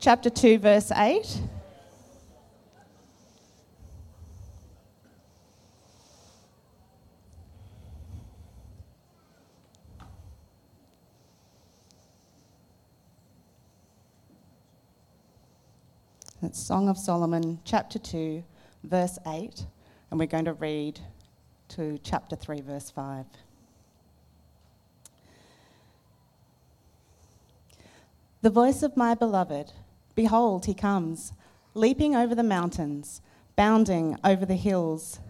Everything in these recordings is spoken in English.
chapter 2, verse 8. That's Song of Solomon, chapter 2, verse 8, and we're going to read to chapter 3, verse 5. The voice of my beloved, behold, he comes, leaping over the mountains, bounding over the hills.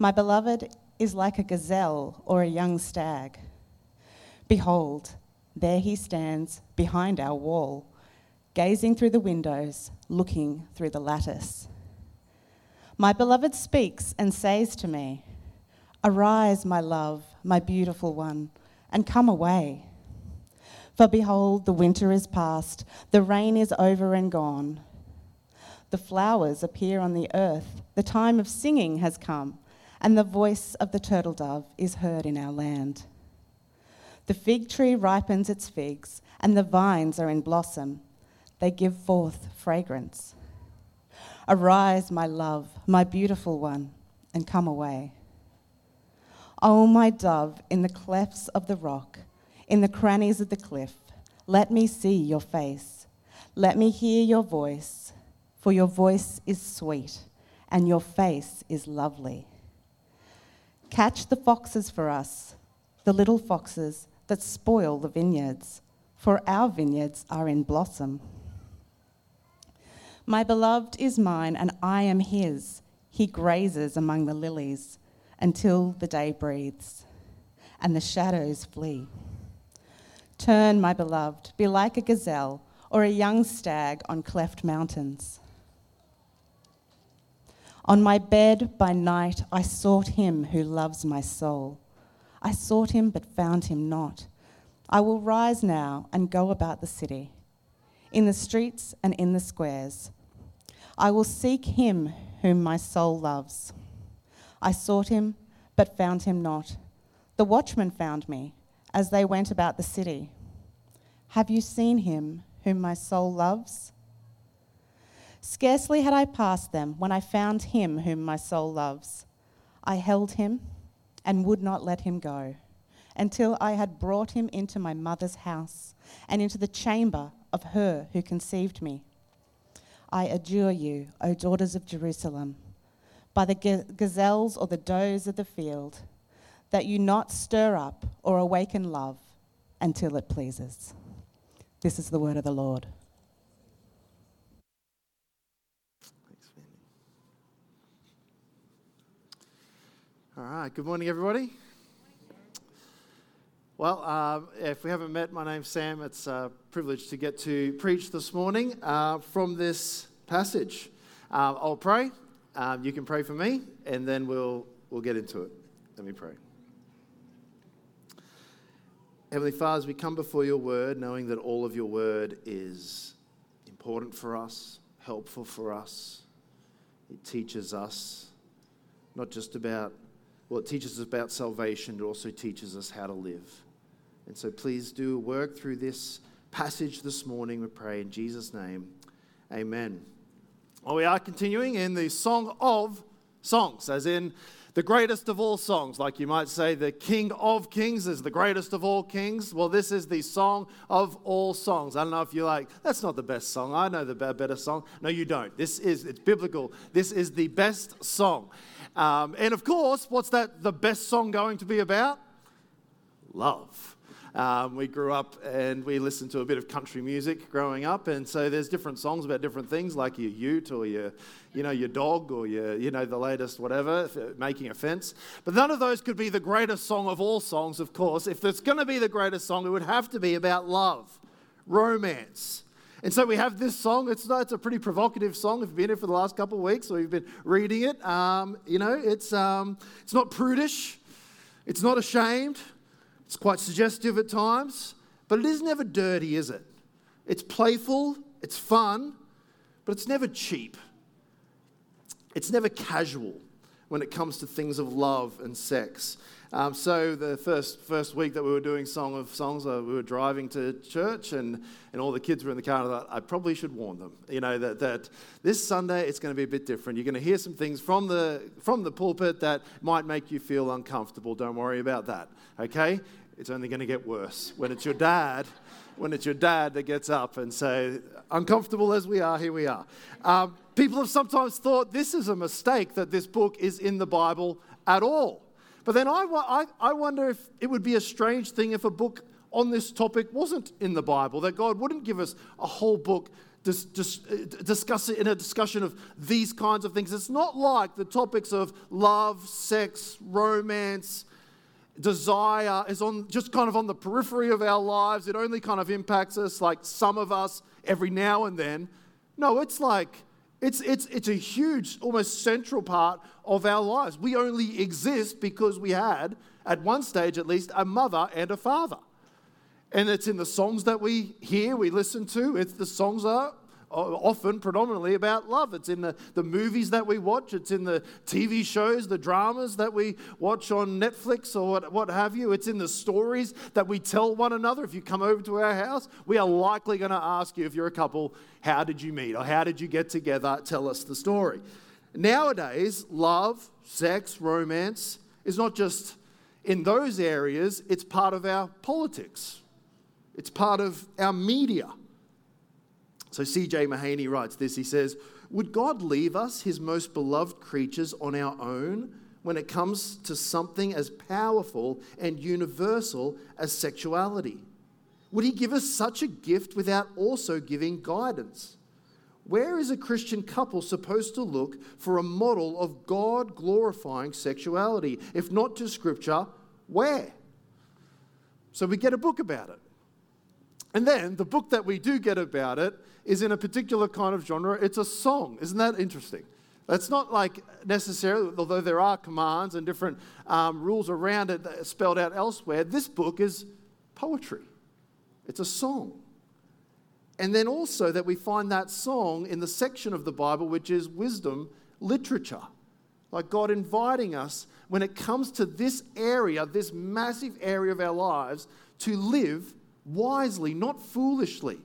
My beloved is like a gazelle or a young stag. Behold, there he stands behind our wall, gazing through the windows, looking through the lattice. My beloved speaks and says to me, Arise, my love, my beautiful one, and come away. For behold, the winter is past, the rain is over and gone. The flowers appear on the earth, the time of singing has come, and the voice of the turtle dove is heard in our land. The fig tree ripens its figs, and the vines are in blossom. They give forth fragrance. Arise, my love, my beautiful one, and come away. O oh, my dove, in the clefts of the rock, in the crannies of the cliff. Let me see your face. Let me hear your voice, for your voice is sweet and your face is lovely. Catch the foxes for us, the little foxes that spoil the vineyards, for our vineyards are in blossom. My beloved is mine, and I am his. He grazes among the lilies until the day breathes and the shadows flee. Turn, my beloved, be like a gazelle or a young stag on cleft mountains. On my bed by night, I sought him who loves my soul. I sought him but found him not. I will rise now and go about the city, in the streets and in the squares. I will seek him whom my soul loves. I sought him but found him not. The watchman found me as they went about the city. Have you seen him whom my soul loves? Scarcely had I passed them when I found him whom my soul loves. I held him and would not let him go until I had brought him into my mother's house and into the chamber of her who conceived me. I adjure you, O daughters of Jerusalem, by the gazelles or the does of the field, that you not stir up or awaken love until it pleases. This is the word of the Lord. All right, good morning, everybody. Well, uh, if we haven't met, my name's Sam. It's a privilege to get to preach this morning uh, from this passage. Uh, I'll pray. Um, you can pray for me, and then we'll, we'll get into it. Let me pray. Heavenly Father, as we come before your word, knowing that all of your word is important for us, helpful for us, it teaches us not just about, well, it teaches us about salvation, it also teaches us how to live. And so please do work through this passage this morning, we pray in Jesus' name. Amen. Well, we are continuing in the Song of Songs, as in the greatest of all songs. Like you might say, the King of Kings is the greatest of all kings. Well, this is the song of all songs. I don't know if you're like, that's not the best song. I know the better song. No, you don't. This is, it's biblical. This is the best song. Um, and of course, what's that, the best song going to be about? Love. Um, we grew up and we listened to a bit of country music growing up, and so there's different songs about different things, like your ute or your, you know, your dog or your, you know, the latest whatever, making a fence. But none of those could be the greatest song of all songs, of course. If it's going to be the greatest song, it would have to be about love, romance. And so we have this song. It's, it's a pretty provocative song. If you've been here for the last couple of weeks or you've been reading it, um, you know, it's, um, it's not prudish, it's not ashamed, it's quite suggestive at times, but it is never dirty, is it? It's playful, it's fun, but it's never cheap. It's never casual when it comes to things of love and sex. Um, so the first first week that we were doing Song of Songs, uh, we were driving to church, and, and all the kids were in the car. And I thought I probably should warn them, you know, that, that this Sunday it's going to be a bit different. You're going to hear some things from the from the pulpit that might make you feel uncomfortable. Don't worry about that, okay? It's only going to get worse when it's your dad. When it's your dad that gets up and say, uncomfortable as we are, here we are. Um, people have sometimes thought this is a mistake that this book is in the Bible at all. But then I, I, I wonder if it would be a strange thing if a book on this topic wasn't in the Bible, that God wouldn't give us a whole book dis, dis, discuss in a discussion of these kinds of things. It's not like the topics of love, sex, romance, desire is on just kind of on the periphery of our lives. It only kind of impacts us like some of us every now and then. No, it's like it's, it's, it's a huge, almost central part of our lives. We only exist because we had, at one stage at least, a mother and a father. And it's in the songs that we hear, we listen to. It's the songs are often predominantly about love. It's in the, the movies that we watch, it's in the TV shows, the dramas that we watch on Netflix or what, what have you. It's in the stories that we tell one another. If you come over to our house, we are likely going to ask you, if you're a couple, how did you meet or how did you get together? Tell us the story. Nowadays, love, sex, romance is not just in those areas, it's part of our politics. It's part of our media. So C.J. Mahaney writes this he says, Would God leave us, his most beloved creatures, on our own when it comes to something as powerful and universal as sexuality? Would he give us such a gift without also giving guidance? Where is a Christian couple supposed to look for a model of God glorifying sexuality? If not to Scripture, where? So we get a book about it. And then the book that we do get about it is in a particular kind of genre. It's a song. Isn't that interesting? It's not like necessarily, although there are commands and different um, rules around it spelled out elsewhere, this book is poetry. It's a song. And then also that we find that song in the section of the Bible which is wisdom literature. Like God inviting us when it comes to this area, this massive area of our lives, to live wisely, not foolishly.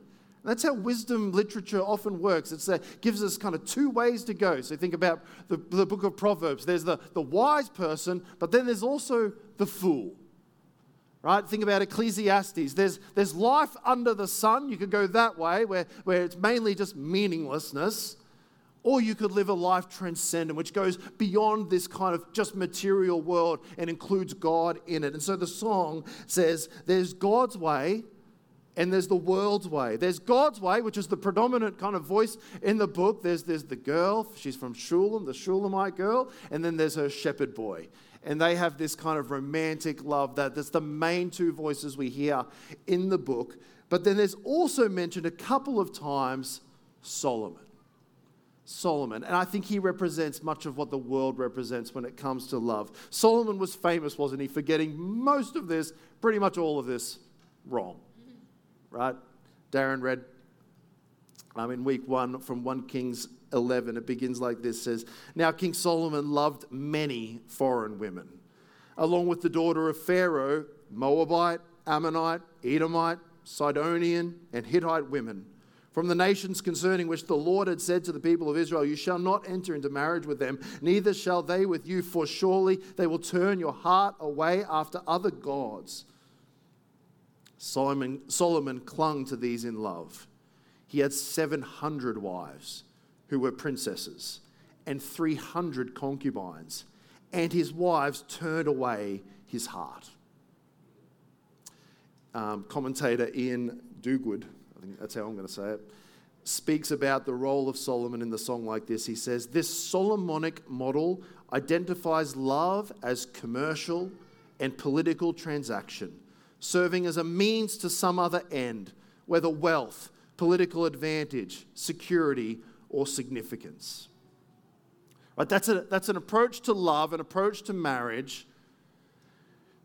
That's how wisdom literature often works. It uh, gives us kind of two ways to go. So think about the, the book of Proverbs. There's the, the wise person, but then there's also the fool. Right? Think about Ecclesiastes. There's, there's life under the sun. You could go that way, where, where it's mainly just meaninglessness. Or you could live a life transcendent, which goes beyond this kind of just material world and includes God in it. And so the song says there's God's way and there's the world's way. There's God's way, which is the predominant kind of voice in the book. There's, there's the girl, she's from Shulam, the Shulamite girl, and then there's her shepherd boy. And they have this kind of romantic love that that's the main two voices we hear in the book. But then there's also mentioned a couple of times Solomon. Solomon. And I think he represents much of what the world represents when it comes to love. Solomon was famous, wasn't he, for getting most of this, pretty much all of this, wrong right? Darren read um, in week one from 1 Kings 11. It begins like this says, Now King Solomon loved many foreign women, along with the daughter of Pharaoh, Moabite, Ammonite, Edomite, Sidonian, and Hittite women. From the nations concerning which the Lord had said to the people of Israel, You shall not enter into marriage with them, neither shall they with you, for surely they will turn your heart away after other gods Solomon, Solomon clung to these in love. He had 700 wives who were princesses and 300 concubines, and his wives turned away his heart. Um, commentator Iain Duguid, I think that's how I'm going to say it, speaks about the role of Solomon in the song like this. He says, This Solomonic model identifies love as commercial and political transaction serving as a means to some other end, whether wealth, political advantage, security, or significance. Right, that's, a, that's an approach to love, an approach to marriage,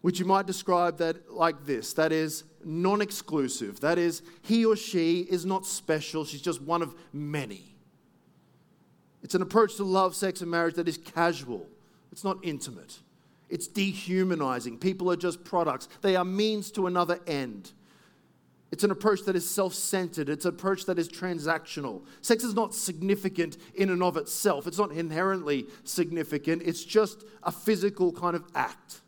which you might describe that like this that is non exclusive. That is, he or she is not special, she's just one of many. It's an approach to love, sex, and marriage that is casual, it's not intimate. It's dehumanizing. People are just products, they are means to another end. It's an approach that is self centered. It's an approach that is transactional. Sex is not significant in and of itself, it's not inherently significant. It's just a physical kind of act.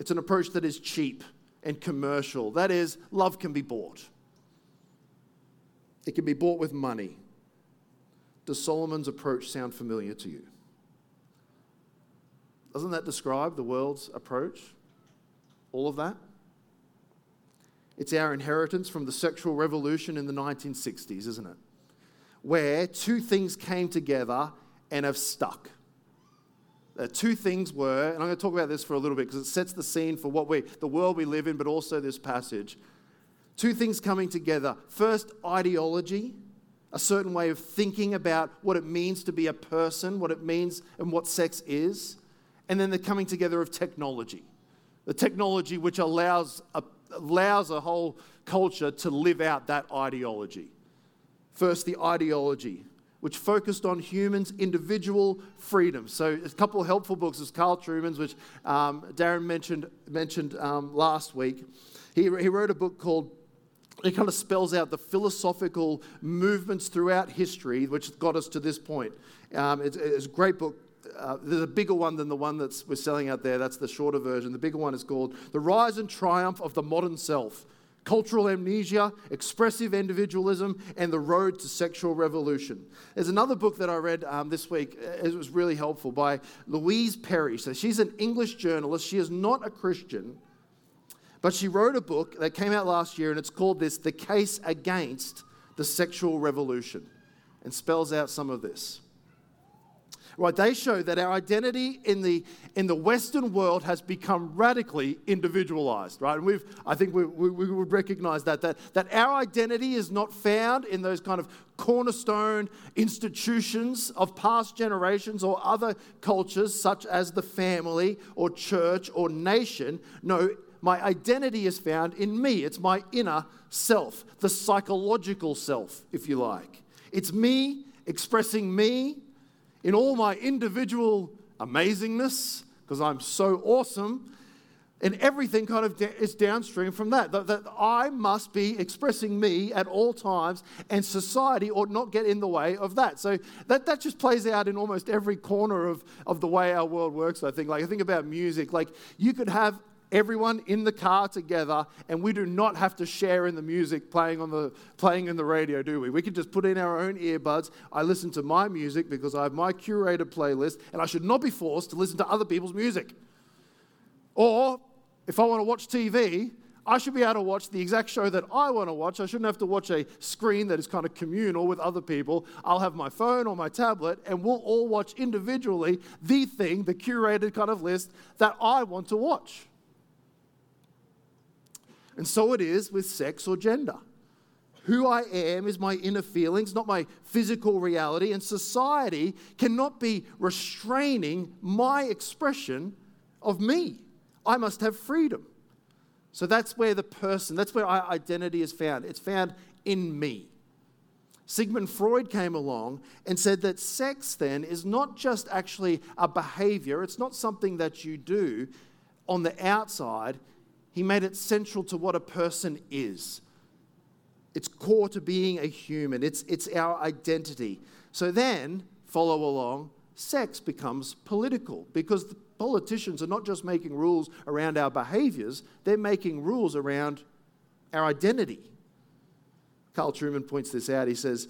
It's an approach that is cheap and commercial. That is, love can be bought, it can be bought with money. Does Solomon's approach sound familiar to you? Doesn't that describe the world's approach? All of that? It's our inheritance from the sexual revolution in the 1960s, isn't it? Where two things came together and have stuck. Uh, two things were, and I'm going to talk about this for a little bit because it sets the scene for what we, the world we live in, but also this passage. Two things coming together. First, ideology, a certain way of thinking about what it means to be a person, what it means and what sex is. And then the coming together of technology. The technology which allows a allows a whole culture to live out that ideology. First, the ideology, which focused on humans' individual freedom. So, a couple of helpful books is Carl Trueman's, which um, Darren mentioned, mentioned um, last week. He, he wrote a book called it kind of spells out the philosophical movements throughout history which got us to this point. Um, it's, it's, a great book uh, there's a bigger one than the one that we're selling out there. That's the shorter version. The bigger one is called The Rise and Triumph of the Modern Self Cultural Amnesia, Expressive Individualism, and the Road to Sexual Revolution. There's another book that I read um, this week. Uh, it was really helpful by Louise Perry. So she's an English journalist. She is not a Christian, but she wrote a book that came out last year, and it's called this The Case Against the Sexual Revolution, and spells out some of this. Right, they show that our identity in the, in the Western world has become radically individualized, right? And we've, I think we, we, we would recognize that, that, that our identity is not found in those kind of cornerstone institutions of past generations or other cultures, such as the family or church or nation. No, my identity is found in me. It's my inner self, the psychological self, if you like. It's me expressing me in all my individual amazingness, because I'm so awesome, and everything kind of is downstream from that. that. That I must be expressing me at all times, and society ought not get in the way of that. So that, that just plays out in almost every corner of, of the way our world works, I think. Like, I think about music. Like, you could have everyone in the car together, and we do not have to share in the music playing on the playing in the radio, do we? We can just put in our own earbuds. I listen to my music because I have my curated playlist, and I should not be forced to listen to other people's music. Or if I want to watch TV, I should be able to watch the exact show that I want to watch. I shouldn't have to watch a screen that is kind of communal with other people. I'll have my phone or my tablet, and we'll all watch individually the thing, the curated kind of list that I want to watch. And so it is with sex or gender. Who I am is my inner feelings, not my physical reality, and society cannot be restraining my expression of me. I must have freedom. So that's where the person, that's where identity is found. It's found in me. Sigmund Freud came along and said that sex then is not just actually a behavior, it's not something that you do on the outside, he made it central to what a person is. It's core to being a human, it's, it's our identity. So then, follow along, sex becomes political because the politicians are not just making rules around our behaviors, they're making rules around our identity. Carl Trueman points this out. He says,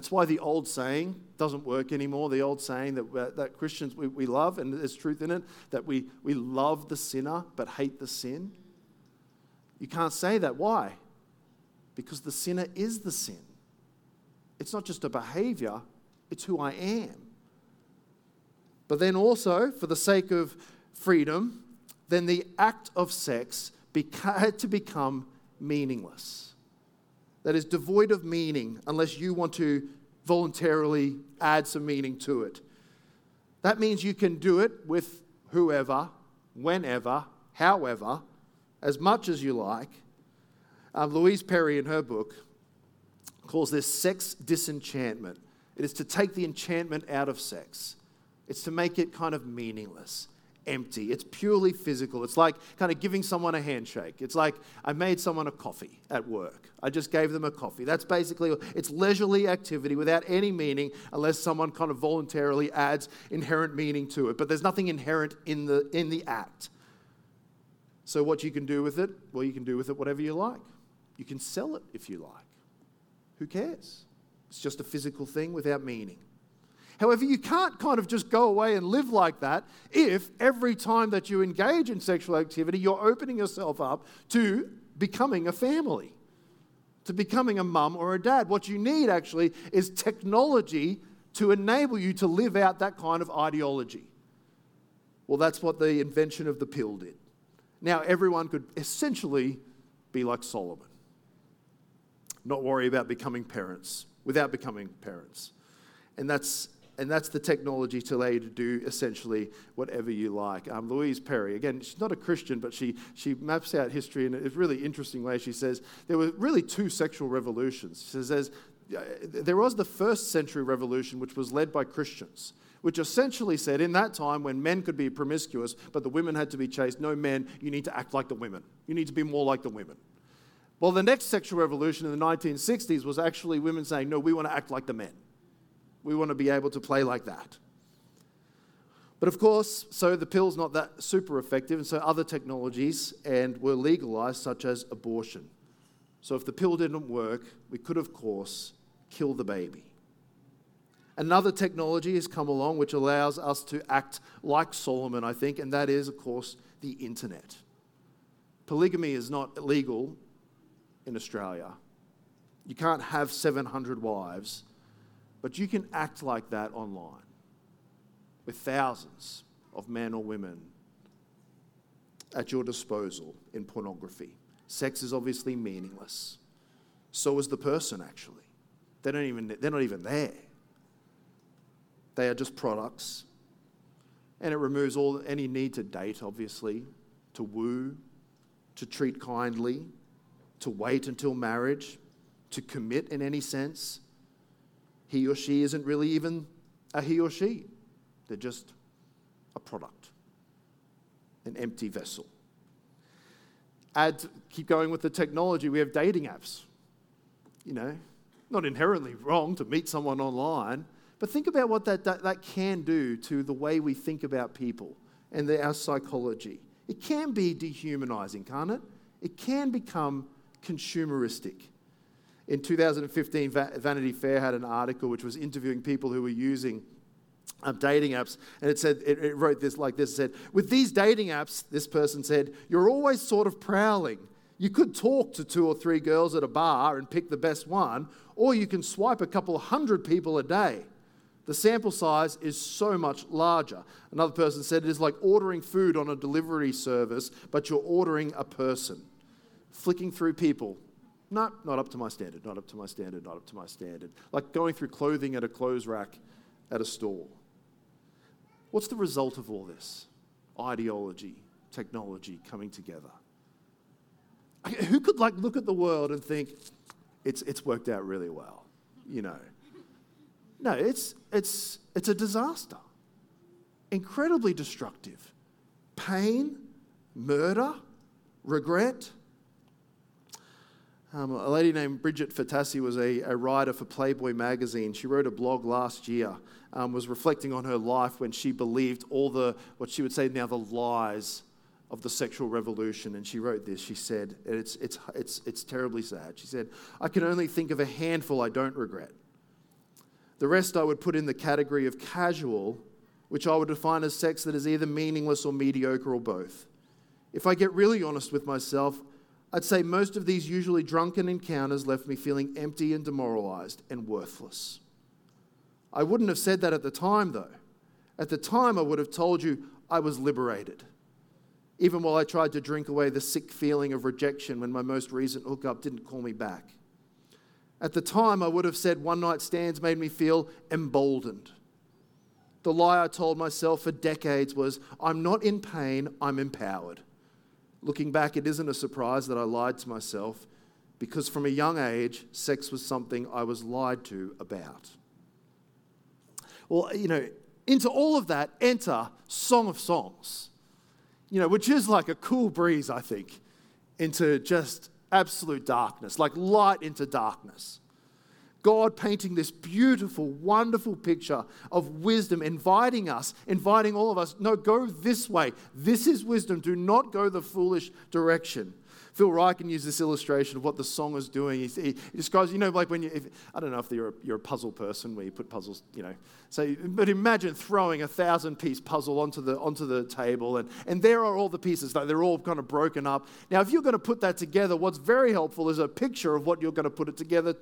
that's why the old saying doesn't work anymore. The old saying that, uh, that Christians we, we love, and there's truth in it, that we, we love the sinner but hate the sin. You can't say that. Why? Because the sinner is the sin. It's not just a behavior, it's who I am. But then also, for the sake of freedom, then the act of sex had to become meaningless that is devoid of meaning unless you want to voluntarily add some meaning to it. That means you can do it with whoever, whenever, however, as much as you like. Um, Louise Perry, in her book, calls this sex disenchantment. It is to take the enchantment out of sex, it's to make it kind of meaningless. Empty. It's purely physical. It's like kind of giving someone a handshake. It's like I made someone a coffee at work. I just gave them a coffee. That's basically it's leisurely activity without any meaning unless someone kind of voluntarily adds inherent meaning to it. But there's nothing inherent in the in the act. So what you can do with it? Well, you can do with it whatever you like. You can sell it if you like. Who cares? It's just a physical thing without meaning. However, you can't kind of just go away and live like that if every time that you engage in sexual activity, you're opening yourself up to becoming a family, to becoming a mum or a dad. What you need actually is technology to enable you to live out that kind of ideology. Well, that's what the invention of the pill did. Now, everyone could essentially be like Solomon, not worry about becoming parents without becoming parents. And that's and that's the technology to allow you to do essentially whatever you like. Um, Louise Perry, again, she's not a Christian, but she, she maps out history in a really interesting way. She says there were really two sexual revolutions. She says uh, there was the first century revolution, which was led by Christians which essentially said in that time when men could be promiscuous but the women had to be chaste, no men, you need to act like the women. You need to be more like the women. Well, the next sexual revolution in the 1960s was actually women saying, no, we want to act like the men. We want to be able to play like that. But of course, so the pill's not that super effective, and so other technologies and were legalized, such as abortion. So if the pill didn't work, we could, of course, kill the baby. Another technology has come along which allows us to act like Solomon, I think, and that is, of course, the internet. Polygamy is not legal in Australia. You can't have 700 wives but you can act like that online with thousands of men or women at your disposal in pornography. Sex is obviously meaningless. So is the person, actually. They don't even, they're not even there. They are just products. And it removes all, any need to date, obviously, to woo, to treat kindly, to wait until marriage, to commit in any sense he or she isn't really even a he or she, they're just a product, an empty vessel. Add, keep going with the technology, we have dating apps. You know, not inherently wrong to meet someone online, but think about what that, that, that can do to the way we think about people and the, our psychology. It can be dehumanizing, can't it? It can become consumeristic. In 2015, Vanity Fair had an article which was interviewing people who were using um, dating apps, and it said it, it wrote this like this: it said, with these dating apps, this person said, you're always sort of prowling. You could talk to two or three girls at a bar and pick the best one, or you can swipe a couple hundred people a day. The sample size is so much larger. Another person said it is like ordering food on a delivery service, but you're ordering a person. Flicking through people no, not up to my standard, not up to my standard, not up to my standard. Like going through clothing at a clothes rack at a store. What's the result of all this? Ideology, technology coming together. Who could like look at the world and think it's, it's worked out really well? You know. No, it's, it's, it's a disaster. Incredibly destructive. Pain, murder, regret, um, a lady named Bridget Phetasy was a, a, writer for Playboy magazine. She wrote a blog last year, um, was reflecting on her life when she believed all the, what she would say now, the lies of the sexual revolution. And she wrote this. She said, and it's, it's, it's, it's terribly sad. She said, I can only think of a handful I don't regret. The rest I would put in the category of casual, which I would define as sex that is either meaningless or mediocre or both. If I get really honest with myself, I'd say most of these usually drunken encounters left me feeling empty and demoralized and worthless. I wouldn't have said that at the time, though. At the time, I would have told you I was liberated, even while I tried to drink away the sick feeling of rejection when my most recent hookup didn't call me back. At the time, I would have said one night stands made me feel emboldened. The lie I told myself for decades was I'm not in pain, I'm empowered. Looking back, it isn't a surprise that I lied to myself because from a young age, sex was something I was lied to about. Well, you know, into all of that, enter Song of Songs. you know, which is like a cool breeze, I think, into just absolute darkness, like light into darkness. God painting this beautiful, wonderful picture of wisdom, inviting us, inviting all of us, no, go this way. This is wisdom. Do not go the foolish direction. Phil Ryken used this illustration of what the song is doing. He, he, describes, you know, like when you, if, I don't know if you're a, you're a puzzle person where you put puzzles, you know. So, but imagine throwing a thousand piece puzzle onto the, onto the table, and, and there are all the pieces. like They're all kind of broken up. Now, if you're going to put that together, what's very helpful is a picture of what you're going to put it together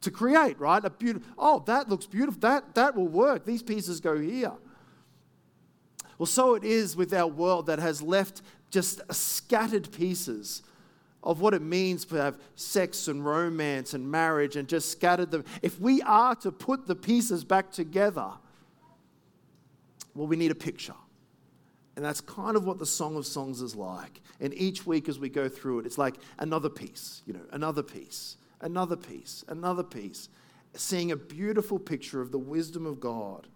to create, right? A beautiful, oh, that looks beautiful. That, that will work. These pieces go here. Well, so it is with our world that has left just scattered pieces of what it means to have sex and romance and marriage and just scattered them. If we are to put the pieces back together, well, we need a picture. And that's kind of what the Song of Songs is like. And each week as we go through it, it's like another piece, you know, another piece, another piece, another piece, seeing a beautiful picture of the wisdom of God.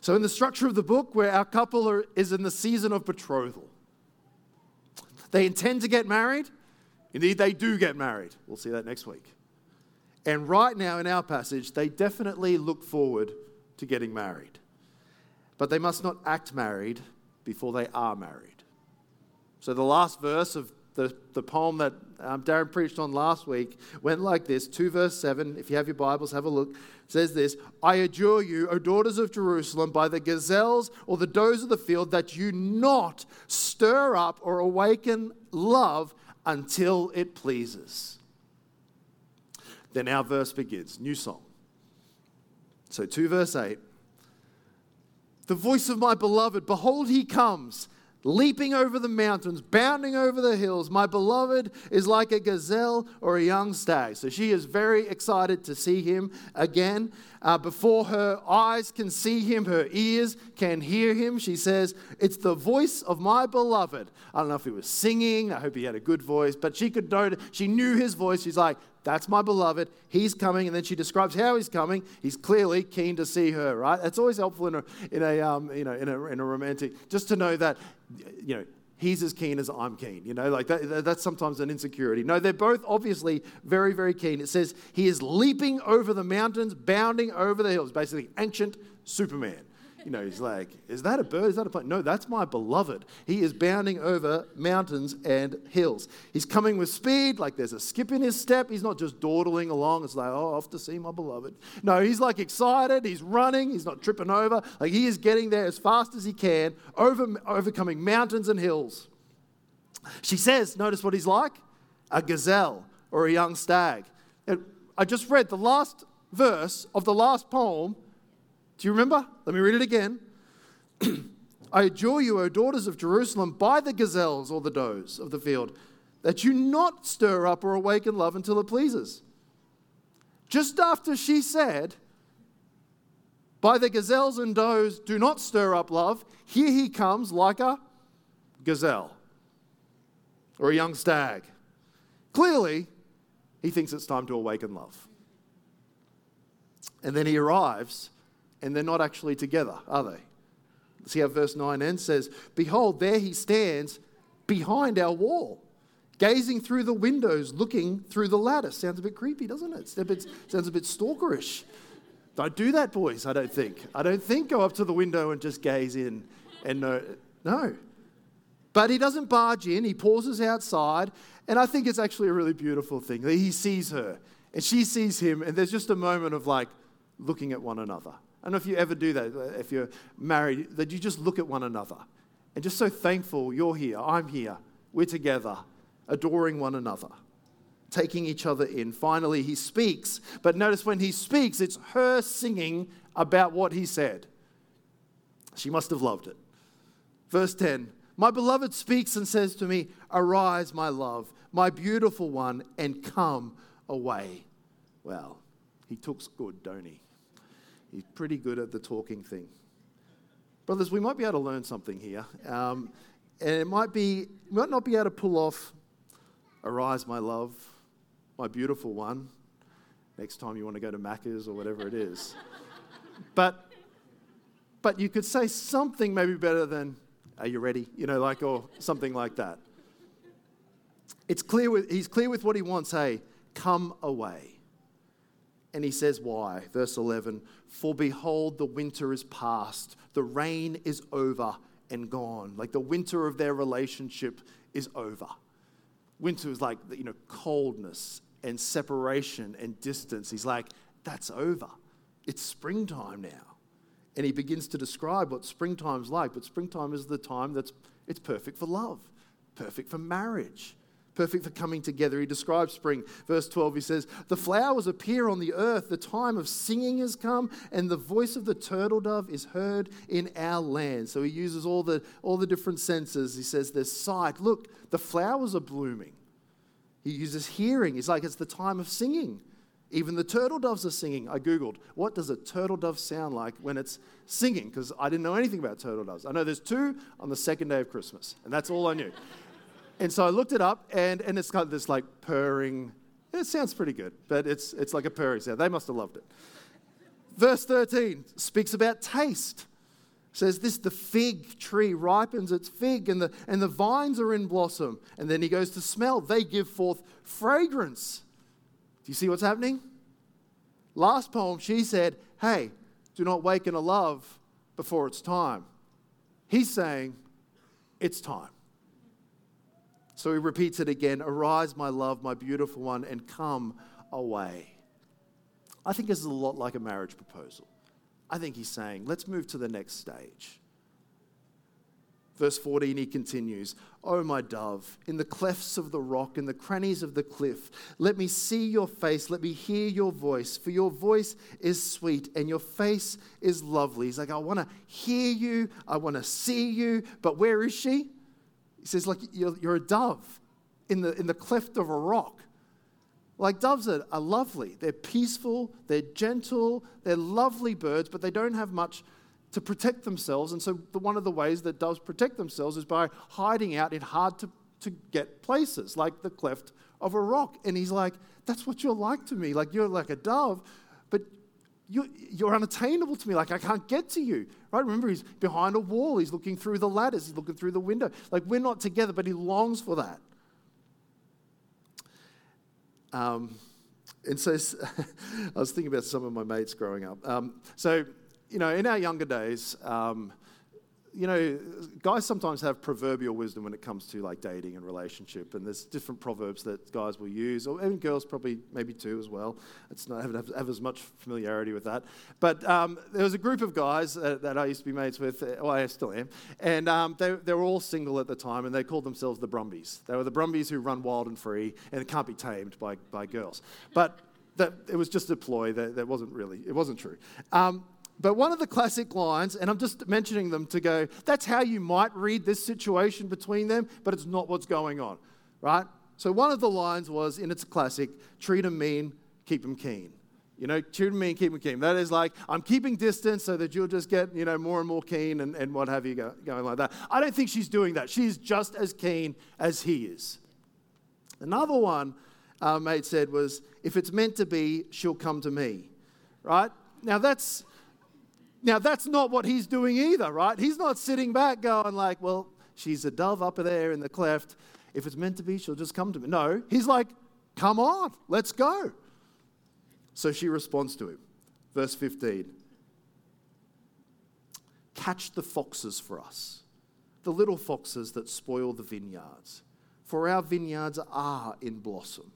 So, in the structure of the book, where our couple are, is in the season of betrothal, they intend to get married, Indeed, they do get married. We'll see that next week. And right now in our passage, they definitely look forward to getting married. But they must not act married before they are married. So the last verse of the, the poem that um, Darren preached on last week went like this 2 verse 7. If you have your Bibles, have a look. It says this I adjure you, O daughters of Jerusalem, by the gazelles or the does of the field, that you not stir up or awaken love until it pleases. Then our verse begins, new song. So 2 verse 8. The voice of my beloved, behold, he comes, leaping over the mountains, bounding over the hills. My beloved is like a gazelle or a young stag. So she is very excited to see him again. Uh, before her eyes can see him, her ears can hear him. She says, It's the voice of my beloved. I don't know if he was singing. I hope he had a good voice, but she could know, she knew his voice. She's like, That's my beloved. He's coming. And then she describes how he's coming. He's clearly keen to see her, right? That's always helpful in a, in a, um, you know, in a, in a romantic, just to know that, you know, he's as keen as I'm keen. You know, like that, that's sometimes an insecurity. No, they're both obviously very, very keen. It says he is leaping over the mountains, bounding over the hills, basically ancient Superman. You know, he's like, is that a bird? Is that a plane? No, that's my beloved. He is bounding over mountains and hills. He's coming with speed, like there's a skip in his step. He's not just dawdling along. It's like, oh, off to see my beloved. No, he's like excited. He's running. He's not tripping over. Like he is getting there as fast as he can, over, overcoming mountains and hills. She says, notice what he's like a gazelle or a young stag. I just read the last verse of the last poem do you remember? Let me read it again. I adjure you, O daughters of Jerusalem, by the gazelles or the does of the field, that you not stir up or awaken love until it pleases. Just after she said, By the gazelles and does, do not stir up love, here he comes like a gazelle or a young stag. Clearly, he thinks it's time to awaken love. And then he arrives and they're not actually together, are they? See how verse 9 ends says, Behold, there he stands behind our wall, gazing through the windows, looking through the lattice. Sounds a bit creepy, doesn't it? it sounds a bit stalkerish. Don't do that, boys, I don't think. I don't think go up to the window and just gaze in and know. No. But he doesn't barge in, he pauses outside, and I think it's actually a really beautiful thing. He sees her, and she sees him, and there's just a moment of like looking at one another. I don't know if you ever do that, if you're married, that you just look at one another and just so thankful you're here, I'm here, we're together, adoring one another, taking each other in. Finally, he speaks, but notice when he speaks, it's her singing about what he said. She must have loved it. Verse 10 My beloved speaks and says to me, Arise, my love, my beautiful one, and come away. Well, he talks good, don't he? He's pretty good at the talking thing. Brothers, we might be able to learn something here. Um, and it might be, might not be able to pull off, Arise, my love, my beautiful one, next time you want to go to Macca's or whatever it is. but, but you could say something maybe better than, Are you ready? You know, like, or something like that. It's clear with, he's clear with what he wants. Hey, come away. And he says, Why? Verse 11 For behold, the winter is past, the rain is over and gone. Like the winter of their relationship is over. Winter is like, you know, coldness and separation and distance. He's like, That's over. It's springtime now. And he begins to describe what springtime's like. But springtime is the time that's it's perfect for love, perfect for marriage perfect for coming together. He describes spring. Verse 12, he says, The flowers appear on the earth, the time of singing has come, and the voice of the turtle dove is heard in our land. So he uses all the, all the different senses. He says, There's sight. Look, the flowers are blooming. He uses hearing. He's like, It's the time of singing. Even the turtle doves are singing. I Googled, what does a turtle dove sound like when it's singing? Because I didn't know anything about turtle doves. I know there's two on the second day of Christmas, and that's all I knew. And so I looked it up, and, and it's got this like purring. It sounds pretty good, but it's, it's like a purring sound. They must have loved it. Verse 13 speaks about taste. says this the fig tree ripens its fig, and the, and the vines are in blossom. And then he goes to smell. They give forth fragrance. Do you see what's happening? Last poem, she said, Hey, do not waken a love before it's time. He's saying, It's time. So he repeats it again Arise, my love, my beautiful one, and come away. I think this is a lot like a marriage proposal. I think he's saying, Let's move to the next stage. Verse 14, he continues, Oh, my dove, in the clefts of the rock, in the crannies of the cliff, let me see your face, let me hear your voice, for your voice is sweet and your face is lovely. He's like, I want to hear you, I want to see you, but where is she? He says, like, you're, you're a dove in the, in the cleft of a rock. Like, doves are, are lovely. They're peaceful, they're gentle, they're lovely birds, but they don't have much to protect themselves. And so, the, one of the ways that doves protect themselves is by hiding out in hard to, to get places, like the cleft of a rock. And he's like, That's what you're like to me. Like, you're like a dove, but you, you're unattainable to me. Like, I can't get to you. Right? Remember, he's behind a wall. He's looking through the ladders. He's looking through the window. Like, we're not together, but he longs for that. Um, and so I was thinking about some of my mates growing up. Um, so, you know, in our younger days, um, you know, guys sometimes have proverbial wisdom when it comes to like dating and relationship, and there's different proverbs that guys will use, or even girls probably maybe too as well. It's not have, have as much familiarity with that. But um, there was a group of guys uh, that I used to be mates with, uh, well, I still am, and um, they, they were all single at the time, and they called themselves the Brumbies. They were the Brumbies who run wild and free and can't be tamed by, by girls. But that, it was just a ploy. That, that wasn't really, it wasn't true. Um, but one of the classic lines, and I'm just mentioning them to go, that's how you might read this situation between them, but it's not what's going on, right? So one of the lines was, in its classic, treat them mean, keep them keen. You know, treat them mean, keep them keen. That is like, I'm keeping distance so that you'll just get, you know, more and more keen and, and what have you go, going like that. I don't think she's doing that. She's just as keen as he is. Another one our mate said was, if it's meant to be, she'll come to me, right? Now that's now, that's not what he's doing either, right? He's not sitting back going, like, well, she's a dove up there in the cleft. If it's meant to be, she'll just come to me. No, he's like, come on, let's go. So she responds to him. Verse 15 Catch the foxes for us, the little foxes that spoil the vineyards, for our vineyards are in blossom.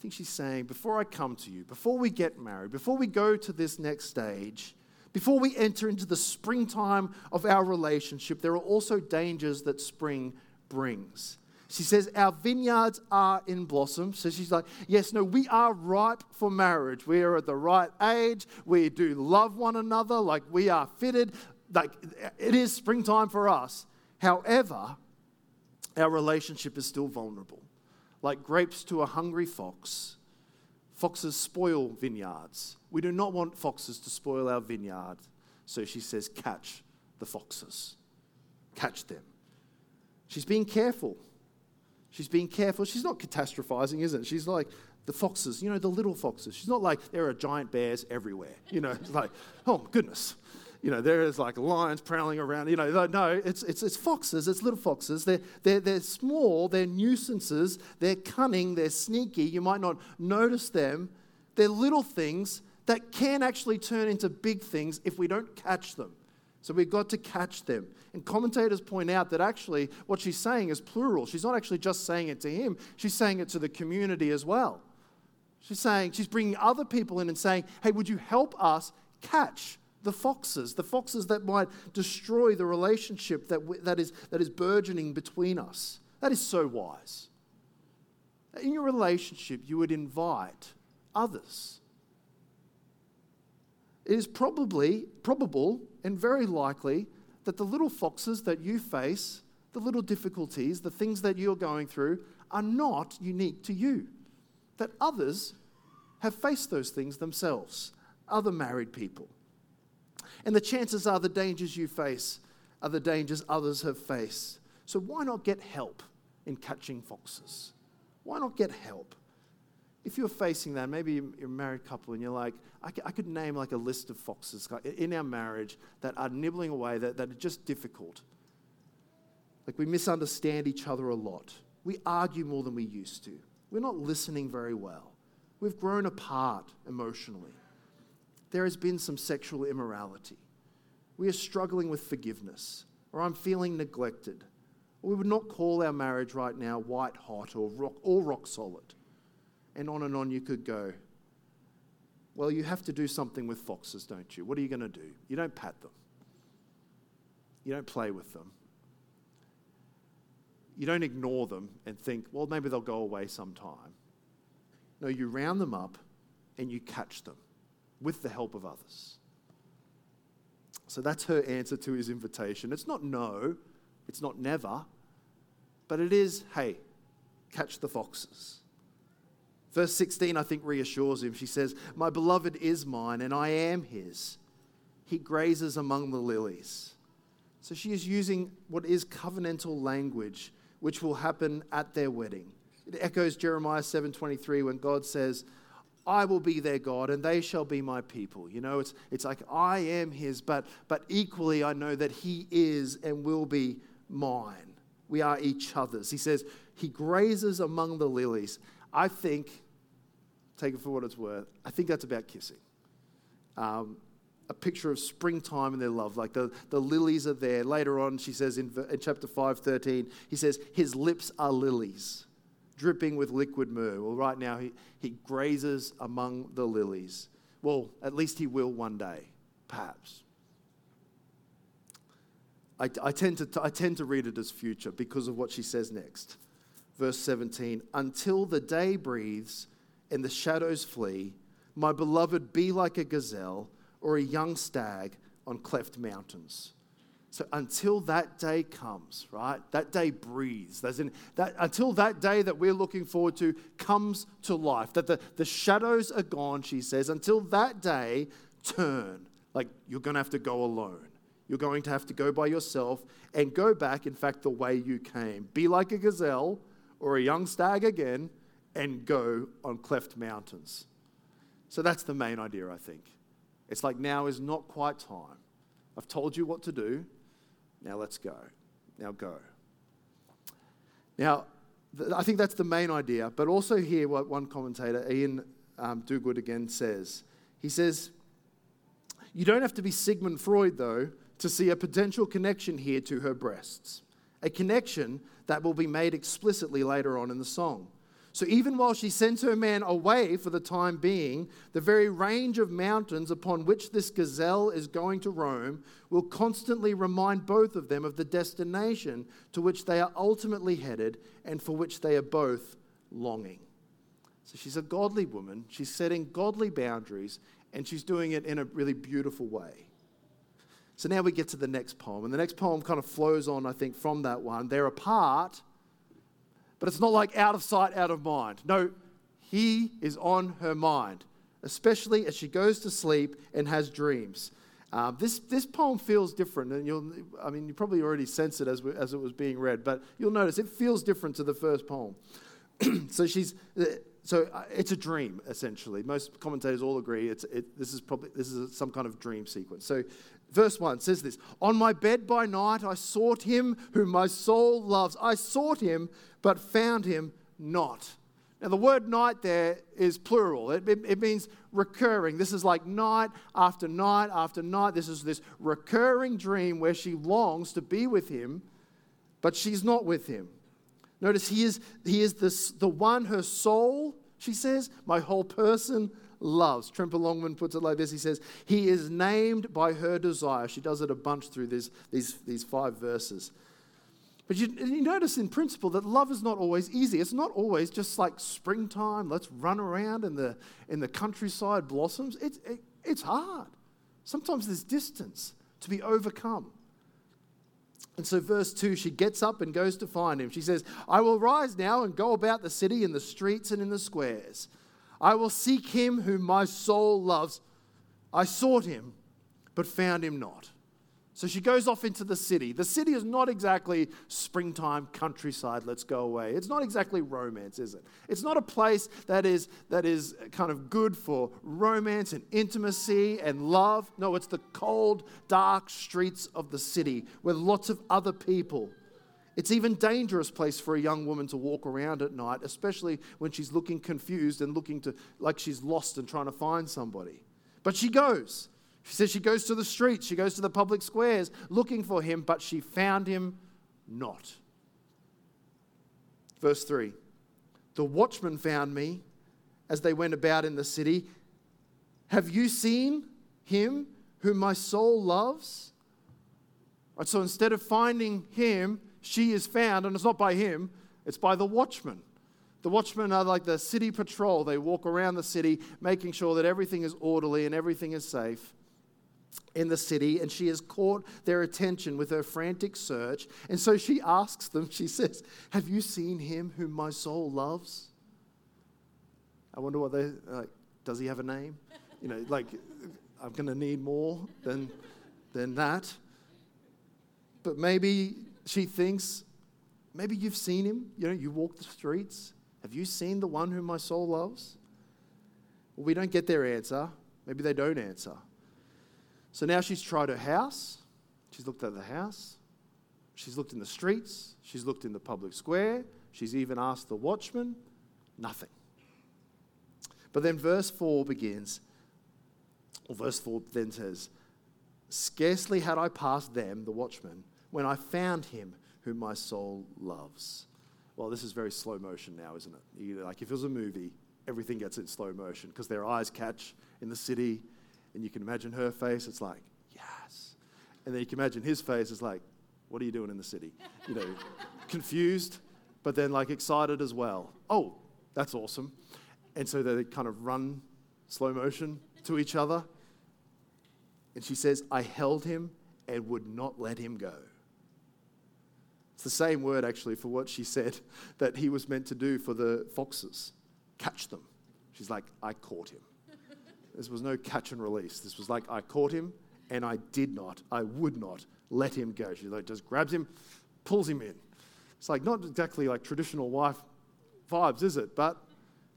Think she's saying, before I come to you, before we get married, before we go to this next stage, before we enter into the springtime of our relationship, there are also dangers that spring brings. She says, Our vineyards are in blossom. So she's like, Yes, no, we are ripe for marriage. We are at the right age. We do love one another. Like we are fitted. Like it is springtime for us. However, our relationship is still vulnerable like grapes to a hungry fox. Foxes spoil vineyards. We do not want foxes to spoil our vineyard. So she says, Catch the foxes. Catch them. She's being careful. She's being careful. She's not catastrophizing, is it? She's like, the foxes, you know, the little foxes. She's not like there are giant bears everywhere. You know, it's like, oh goodness. You know, there is like lions prowling around. You know, no, it's, it's, it's foxes, it's little foxes. They're, they're, they're small, they're nuisances, they're cunning, they're sneaky. You might not notice them. They're little things that can actually turn into big things if we don't catch them. So we've got to catch them. And commentators point out that actually what she's saying is plural. She's not actually just saying it to him, she's saying it to the community as well. She's saying, she's bringing other people in and saying, hey, would you help us catch the foxes, the foxes that might destroy the relationship that, that, is, that is burgeoning between us? That is so wise. In your relationship, you would invite others. It is probably probable and very likely that the little foxes that you face, the little difficulties, the things that you're going through, are not unique to you. That others have faced those things themselves, other married people. And the chances are the dangers you face are the dangers others have faced. So why not get help in catching foxes? Why not get help? If you're facing that, maybe you're a married couple and you're like, I could name like a list of foxes in our marriage that are nibbling away, that, that are just difficult. Like we misunderstand each other a lot. We argue more than we used to. We're not listening very well. We've grown apart emotionally. There has been some sexual immorality. We are struggling with forgiveness, or I'm feeling neglected. We would not call our marriage right now white hot or rock, or rock solid. And on and on you could go. Well, you have to do something with foxes, don't you? What are you going to do? You don't pat them, you don't play with them. You don't ignore them and think, well, maybe they'll go away sometime. No, you round them up and you catch them with the help of others. So that's her answer to his invitation. It's not no, it's not never, but it is, hey, catch the foxes. Verse 16, I think, reassures him. She says, My beloved is mine, and I am his. He grazes among the lilies. So she is using what is covenantal language, which will happen at their wedding. It echoes Jeremiah 7:23 when God says, I will be their God and they shall be my people. You know, it's, it's like I am his, but, but equally I know that he is and will be mine. We are each other's. He says, He grazes among the lilies. I think, take it for what it's worth, I think that's about kissing. Um, a picture of springtime and their love. Like the, the lilies are there. Later on, she says in, in chapter 5, 13, he says, His lips are lilies, dripping with liquid myrrh. Well, right now, he, he grazes among the lilies. Well, at least he will one day, perhaps. I, I, tend to, I tend to read it as future because of what she says next verse 17, until the day breathes and the shadows flee, my beloved be like a gazelle or a young stag on cleft mountains. So until that day comes, right? That day breathes. In, that, until that day that we're looking forward to comes to life, that the, the shadows are gone, she says, until that day, turn. Like you're going to have to go alone. You're going to have to go by yourself and go back, in fact, the way you came. Be like a gazelle or a young stag again and go on cleft mountains. So that's the main idea, I think. It's like now is not quite time. I've told you what to do. Now let's go. Now go. Now, I think that's the main idea, but also here what one commentator, Iain um, again says. He says, You don't have to be Sigmund Freud, though, to see a potential connection here to her breasts a connection that will be made explicitly later on in the song. So even while she sends her man away for the time being, the very range of mountains upon which this gazelle is going to roam will constantly remind both of them of the destination to which they are ultimately headed and for which they are both longing. So she's a godly woman, she's setting godly boundaries, and she's doing it in a really beautiful way. So now we get to the next poem. And the next poem kind of flows on, I think, from that one. They're apart, but it's not like out of sight, out of mind. No, he is on her mind, especially as she goes to sleep and has dreams. Um, this, this poem feels different, and you'll, I mean, you probably already sense it as, we, as it was being read, but you'll notice it feels different to the first poem. so she's, uh, so uh, it's a dream essentially. Most commentators all agree it's, it, this is probably this is some kind of dream sequence. So Verse 1 says this On my bed by night I sought him whom my soul loves. I sought him, but found him not. Now, the word night there is plural. It, it, it, means recurring. This is like night after night after night. This is this recurring dream where she longs to be with him, but she's not with him. Notice he is, he is this, the one her soul, she says, my whole person loves. Tremper Longman puts it like this He says, He is named by her desire. She does it a bunch through this, these, these five verses. But you, you, notice in principle that love is not always easy. It's not always just like springtime, let's run around in the, in the countryside blossoms. It, it, it's hard. Sometimes there's distance to be overcome. And so, verse 2, she gets up and goes to find him. She says, I will rise now and go about the city in the streets and in the squares. I will seek him whom my soul loves. I sought him, but found him not. So she goes off into the city. The city is not exactly springtime countryside, let's go away. It's not exactly romance, is it? It's not a place that is, that is kind of good for romance and intimacy and love. No, it's the cold, dark streets of the city with lots of other people. It's even dangerous place for a young woman to walk around at night, especially when she's looking confused and looking to like she's lost and trying to find somebody. But she goes. She says she goes to the streets, she goes to the public squares looking for him, but she found him not. Verse 3 The watchman found me as they went about in the city. Have you seen him whom my soul loves? Right, so instead of finding him, she is found, and it's not by him, it's by the watchman. The watchmen are like the city patrol. They walk around the city making sure that everything is orderly and everything is safe in the city, and she has caught their attention with her frantic search. And so she asks them, she says, Have you seen him whom my soul loves? I wonder what they like. Does he have a name? You know, like, I'm going to need more than, than that. But maybe she thinks, maybe you've seen him. You know, you walk the streets. Have you seen the one whom my soul loves? Well, we don't get their answer. Maybe they don't answer. So now she's tried her house. She's looked at the house. She's looked in the streets. She's looked in the public square. She's even asked the watchman. Nothing. But then verse 4 begins, or verse 4 then says, Scarcely had I passed them, the watchmen, when I found him whom my soul loves. Well, this is very slow motion now, isn't it? Like if it was a movie, everything gets in slow motion because their eyes catch in the city and you can imagine her face, it's like, yes. And then you can imagine his face, it's like, what are you doing in the city? You know, confused, but then like excited as well. Oh, that's awesome. And so they kind of run slow motion to each other. And she says, I held him and would not let him go. It's the same word actually for what she said that he was meant to do for the foxes catch them. She's like, I caught him. This was no catch and release. This was like, I caught him and I did not, I would not let him go. She like just grabs him, pulls him in. It's like not exactly like traditional wife vibes, is it? But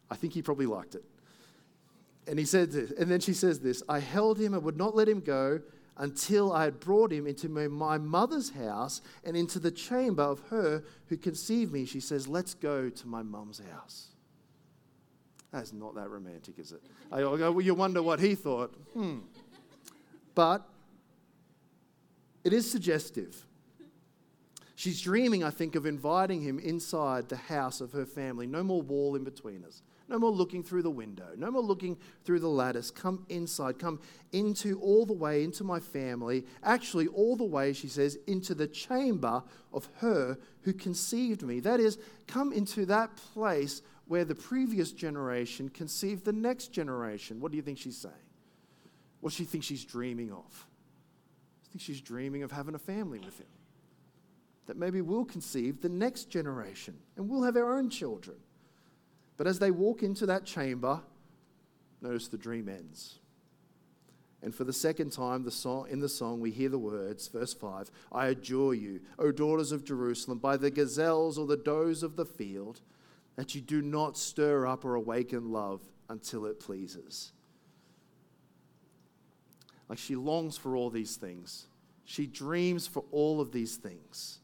I think he probably liked it. And he said this, and then she says this I held him and would not let him go until I had brought him into my mother's house and into the chamber of her who conceived me. She says, Let's go to my mum's house. That's not that romantic, is it? you wonder what he thought. Hmm. But it is suggestive. She's dreaming, I think, of inviting him inside the house of her family. No more wall in between us. No more looking through the window. No more looking through the lattice. Come inside. Come into all the way into my family. Actually, all the way, she says, into the chamber of her who conceived me. That is, come into that place where the previous generation conceived the next generation. What do you think she's saying? What she think she's dreaming of? I think she's dreaming of having a family with him. That maybe we'll conceive the next generation and we'll have our own children. But as they walk into that chamber, notice the dream ends. And for the second time the song, in the song, we hear the words, verse 5 I adjure you, O daughters of Jerusalem, by the gazelles or the does of the field that you do not stir up or awaken love until it pleases. Like she longs for all these things. She dreams for all of these things.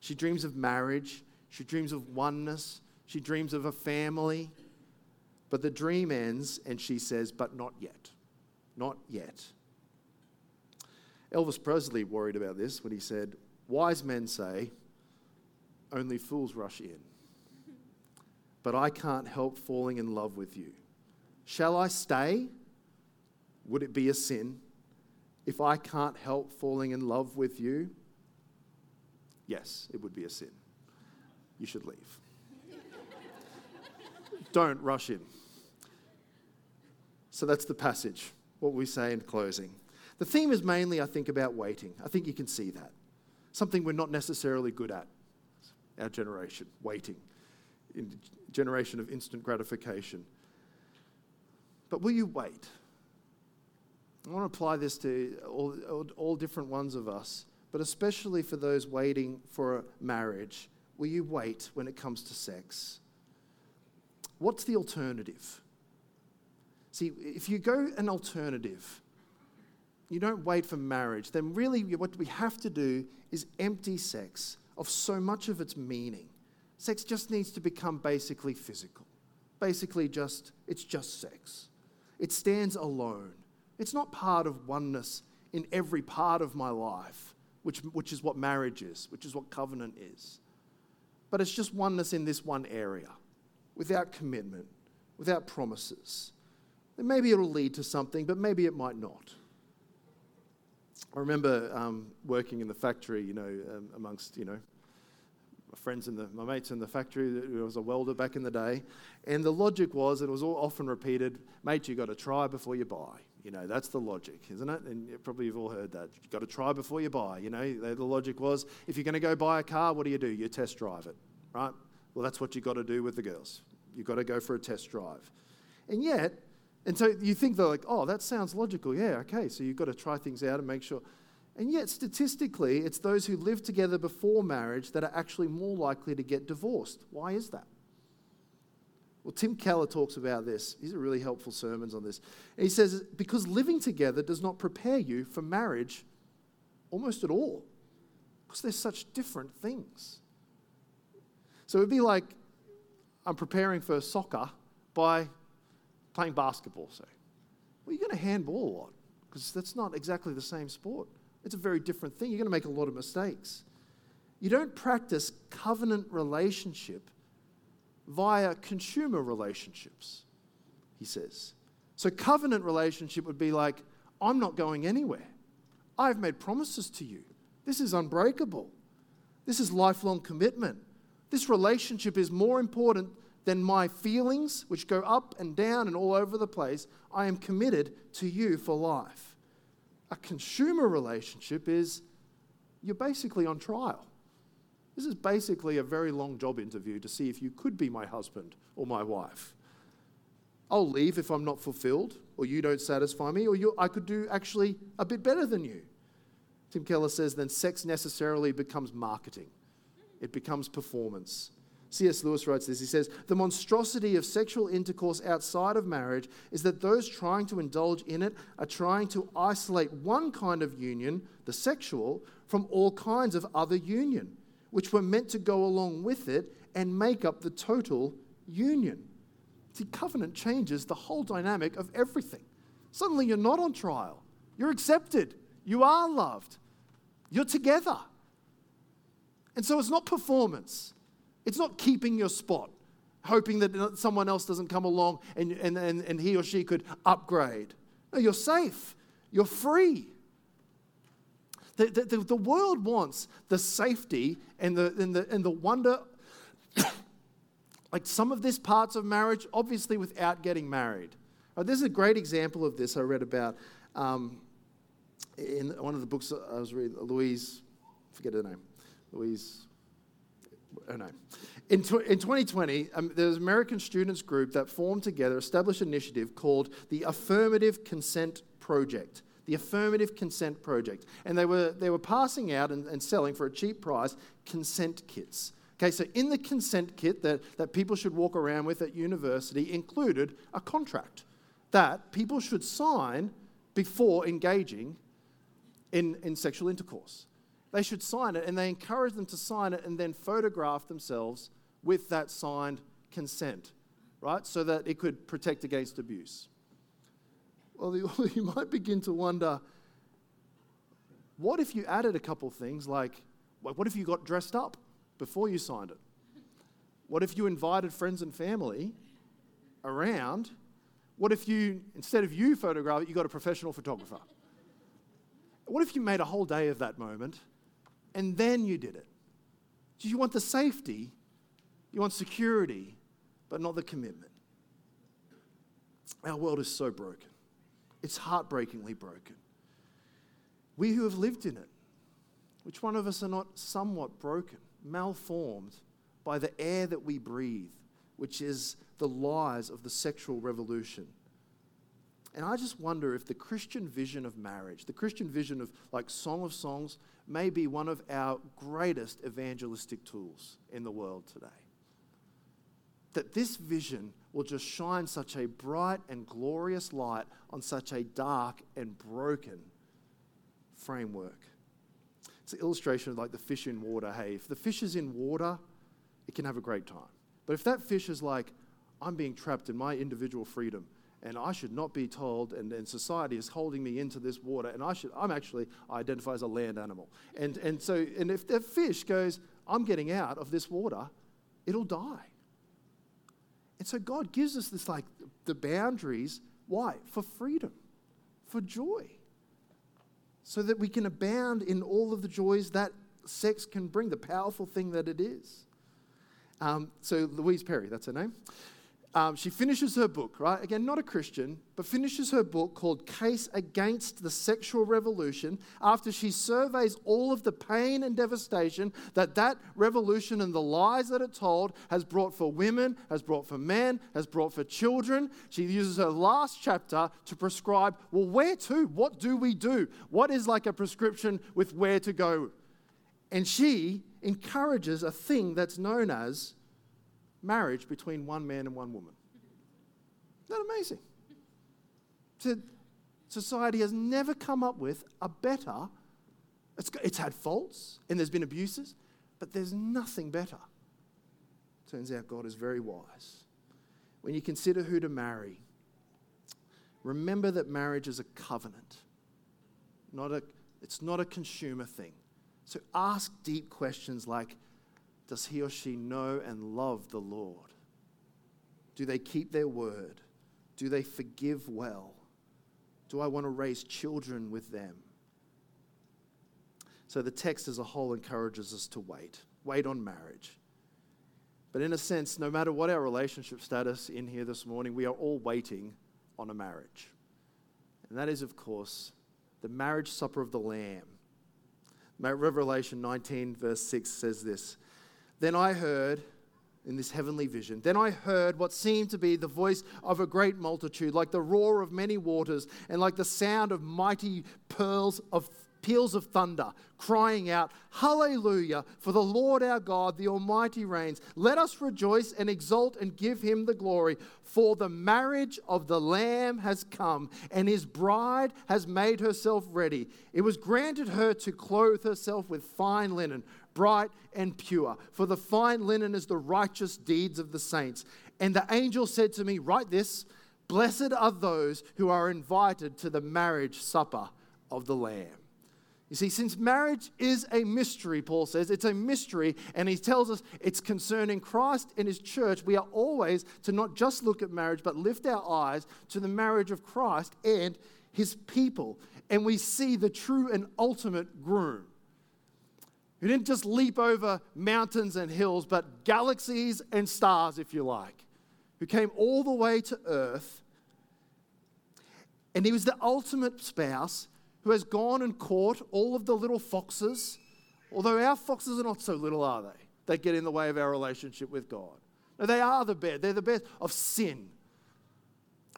She dreams of marriage. She dreams of oneness. She dreams of a family. But the dream ends, and she says, But not yet. Not yet. Elvis Presley worried about this when he said, Wise men say, only fools rush in. But I can't help falling in love with you. Shall I stay? Would it be a sin? If I can't help falling in love with you, yes, it would be a sin. You should leave. Don't rush in. So that's the passage, what we say in closing. The theme is mainly, I think, about waiting. I think you can see that. Something we're not necessarily good at, our generation, waiting, in generation of instant gratification. But will you wait? I want to apply this to all, all, all different ones of us, but especially for those waiting for a marriage. Will you wait when it comes to sex? What's the alternative? See, if you go an alternative, you don't wait for marriage, then really what we have to do is empty sex of so much of its meaning. Sex just needs to become basically physical. Basically, just it's just sex. It stands alone. It's not part of oneness in every part of my life, which, which is what marriage is, which is what covenant is. But it's just oneness in this one area, without commitment, without promises. And maybe it'll lead to something, but maybe it might not. I remember um, working in the factory, you know, um, amongst, you know, my friends and my mates in the factory, I was a welder back in the day, and the logic was, it was all often repeated, mate, you've got to try before you buy. You know, that's the logic, isn't it? And probably you've all heard that. You've got to try before you buy. You know, the logic was, if you're going to go buy a car, what do you do? You test drive it, right? Well, that's what you've got to do with the girls. You've got to go for a test drive. And yet, and so you think they're like, oh, that sounds logical. Yeah, okay. So you've got to try things out and make sure. And yet, statistically, it's those who live together before marriage that are actually more likely to get divorced. Why is that? Well, Tim Keller talks about this. He's a really helpful sermons on this. And he says, because living together does not prepare you for marriage almost at all, because they're such different things. So it'd be like I'm preparing for soccer by playing basketball, say. Well, you're going to handball a lot because that's not exactly the same sport. It's a very different thing. You're going to make a lot of mistakes. You don't practice covenant relationship via consumer relationships, he says. So, covenant relationship would be like, I'm not going anywhere. I've made promises to you. This is unbreakable. This is lifelong commitment. This relationship is more important than my feelings, which go up and down and all over the place, I am committed to you for life. A consumer relationship is you're basically on trial. This is basically a very long job interview to see if you could be my husband or my wife. I'll leave if I'm not fulfilled, or you don't satisfy me, or I could do actually a bit better than you. Tim Keller says then sex necessarily becomes marketing, it becomes performance. C.S. Lewis writes this. He says, The monstrosity of sexual intercourse outside of marriage is that those trying to indulge in it are trying to isolate one kind of union, the sexual, from all kinds of other union, which were meant to go along with it and make up the total union. See, covenant changes the whole dynamic of everything. Suddenly you're not on trial, you're accepted, you are loved, you're together. And so it's not performance. It's not keeping your spot, hoping that someone else doesn't come along and, and, and, and he or she could upgrade. No, you're safe, you're free. The, the, the world wants the safety and the, and the, and the wonder, like some of this parts of marriage, obviously without getting married. Right, this is a great example of this I read about um, in one of the books I was reading, Louise, forget her name, Louise. In, tw- in 2020, um, there was an American students group that formed together, established an initiative called the Affirmative Consent Project. The Affirmative Consent Project. And they were, they were passing out and, and selling for a cheap price consent kits. Okay, so in the consent kit that, that people should walk around with at university included a contract that people should sign before engaging in, in sexual intercourse. They should sign it, and they encourage them to sign it and then photograph themselves with that signed consent, right? So that it could protect against abuse. Well, you might begin to wonder what if you added a couple things like, what if you got dressed up before you signed it? What if you invited friends and family around? What if you, instead of you photograph it, you got a professional photographer? What if you made a whole day of that moment and then you did it? You want the safety, you want security, but not the commitment. Our world is so broken. It's heartbreakingly broken. We who have lived in it, which one of us are not somewhat broken, malformed by the air that we breathe, which is the lies of the sexual revolution? And I just wonder if the Christian vision of marriage, the Christian vision of like Song of Songs, may be one of our greatest evangelistic tools in the world today. That this vision will just shine such a bright and glorious light on such a dark and broken framework. It's an illustration of like the fish in water. Hey, if the fish is in water, it can have a great time. But if that fish is like, I'm being trapped in my individual freedom, and I should not be told, and, and society is holding me into this water, and I should, I'm actually, I identify as a land animal. And, and so, and if the fish goes, I'm getting out of this water, it'll die. And so God gives us this like the boundaries. Why? For freedom, for joy. So that we can abound in all of the joys that sex can bring, the powerful thing that it is. Um, so Louise Perry, that's her name um, she finishes her book, right? Again, not a Christian, but finishes her book called Case Against the Sexual Revolution after she surveys all of the pain and devastation that that revolution and the lies that it told has brought for women, has brought for men, has brought for children. She uses her last chapter to prescribe, well, where to? What do we do? What is like a prescription with where to go? And she encourages a thing that's known as marriage between one man and one woman. Isn't that amazing? So society has never come up with a better, it's, it's had faults and there's been abuses, but there's nothing better. Turns out God is very wise. When you consider who to marry, remember that marriage is a covenant, not a, it's not a consumer thing. So ask deep questions like does he or she know and love the Lord? Do they keep their word? Do they forgive well? Do I want to raise children with them? So the text as a whole encourages us to wait, wait on marriage. But in a sense, no matter what our relationship status in here this morning, we are all waiting on a marriage. And that is, of course, the marriage supper of the Lamb. Revelation 19, verse 6 says this then I heard in this heavenly vision. Then I heard what seemed to be the voice of a great multitude, like the roar of many waters, and like the sound of mighty pearls of peals of thunder, crying out, Hallelujah, for the Lord our God, the Almighty reigns. Let us rejoice and exult and give him the glory, for the marriage of the Lamb has come, and his bride has made herself ready. It was granted her to clothe herself with fine linen bright and pure. For the fine linen is the righteous deeds of the saints. And the angel said to me, Write this Blessed are those who are invited to the marriage supper of the Lamb. You see, since marriage is a mystery, Paul says, it's a mystery, and he tells us it's concerning Christ and his church. We are always to not just look at marriage, but lift our eyes to the marriage of Christ and his people. And we see the true and ultimate groom who didn't just leap over mountains and hills, but galaxies and stars, if you like, who came all the way to earth. And he was the ultimate spouse who has gone and caught all of the little foxes, although our foxes are not so little, are they? They get in the way of our relationship with God. No, they are the bear. They're the bear of sin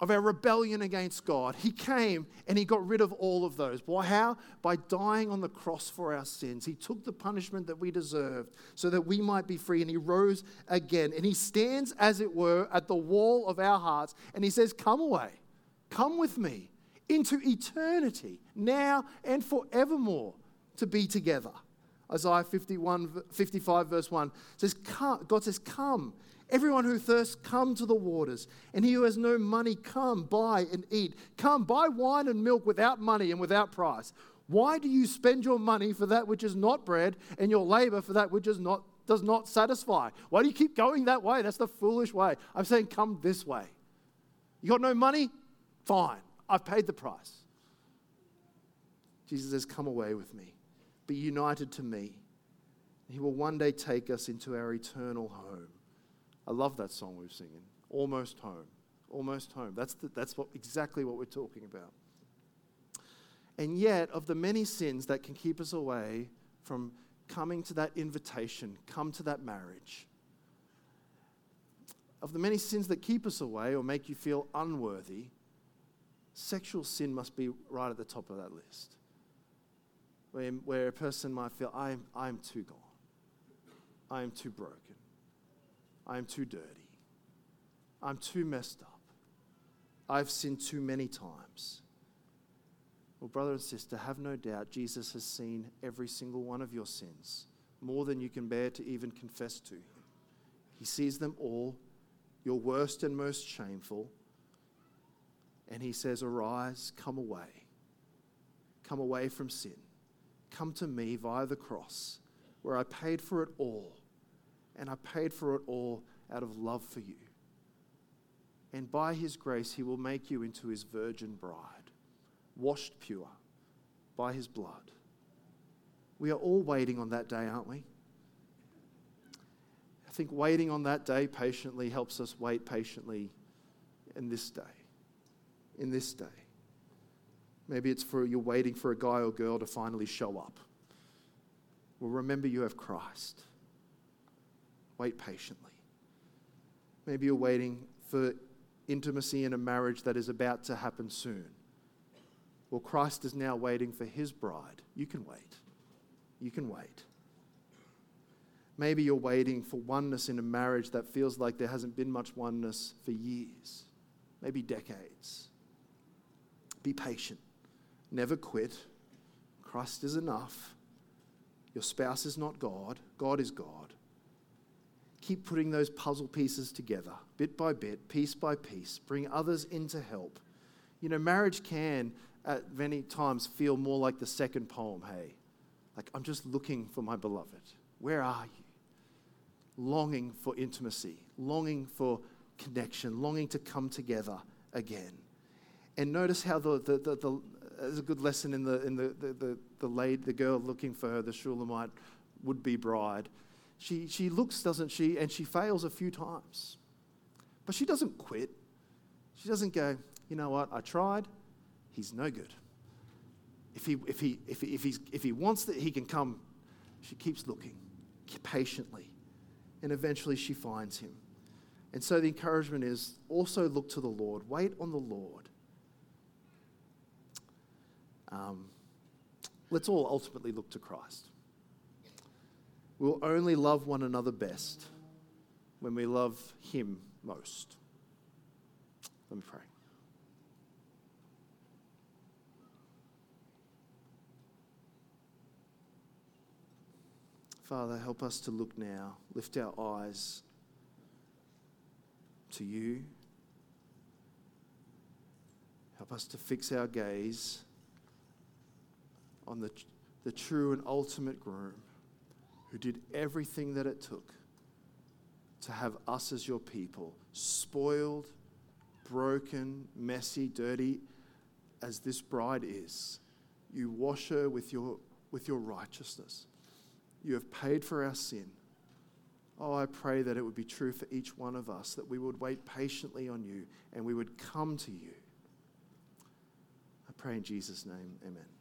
of our rebellion against God. He came and he got rid of all of those. Why? How? By dying on the cross for our sins. He took the punishment that we deserved so that we might be free, and he rose again. And he stands, as it were, at the wall of our hearts and he says, Come away, come with me into eternity, now and forevermore, to be together. Isaiah 51, 55, verse 1 says, God says, Come, everyone who thirsts, come to the waters. And he who has no money, come, buy and eat. Come, buy wine and milk without money and without price. Why do you spend your money for that which is not bread and your labor for that which is not, does not satisfy? Why do you keep going that way? That's the foolish way. I'm saying, come this way. You got no money? Fine. I've paid the price. Jesus says, Come away with me. Be united to me. He will one day take us into our eternal home. I love that song we're singing. Almost home. Almost home. That's, the, that's what, exactly what we're talking about. And yet, of the many sins that can keep us away from coming to that invitation, come to that marriage, of the many sins that keep us away or make you feel unworthy, sexual sin must be right at the top of that list. Where, where a person might feel, I'm, I'm too gone. I am too broken. I am too dirty. I'm too messed up. I've sinned too many times. Well, brother and sister, have no doubt Jesus has seen every single one of your sins, more than you can bear to even confess to Him. He sees them all your worst and most shameful. And he says, Arise, come away. Come away from sin. Come to me via the cross, where I paid for it all. And I paid for it all out of love for you. And by his grace, he will make you into his virgin bride, washed pure by his blood. We are all waiting on that day, aren't we? I think waiting on that day patiently helps us wait patiently in this day. In this day. Maybe it's for you're waiting for a guy or girl to finally show up. Well, remember you have Christ. Wait patiently. Maybe you're waiting for intimacy in a marriage that is about to happen soon. Well, Christ is now waiting for his bride. You can wait. You can wait. Maybe you're waiting for oneness in a marriage that feels like there hasn't been much oneness for years, maybe decades. Be patient. Never quit. Christ is enough. Your spouse is not God, God is God. Keep putting those puzzle pieces together, bit by bit, piece by piece. Bring others in to help. You know, marriage can at many times feel more like the second poem, hey? Like, I'm just looking for my beloved. Where are you? longing for intimacy, longing for connection, longing to come together again. And notice how the, the, the, the there's a good lesson in the in the the, the, the, lady, the girl looking for her, the Shulamite would be bride. She she looks, doesn't she, and she fails a few times. But she doesn't quit. She doesn't go, you know what, I tried, he's no good. If he if he if he if, he's, if he wants that he can come, she keeps looking patiently and eventually she finds him. And so the encouragement is also look to the Lord, wait on the Lord. Um, let's all ultimately look to Christ. We'll only love one another best when we love Him most. Let me pray. Father, help us to look now, lift our eyes to you. Help us to fix our gaze on the, the true and ultimate groom who did everything that it took to have us as your people, spoiled, broken, messy, dirty as this bride is. You wash her with your, with your righteousness. You have paid for our sin. Oh, I pray that it would be true for each one of us, that we would wait patiently on you and we would come to you. I pray in Jesus' name, amen.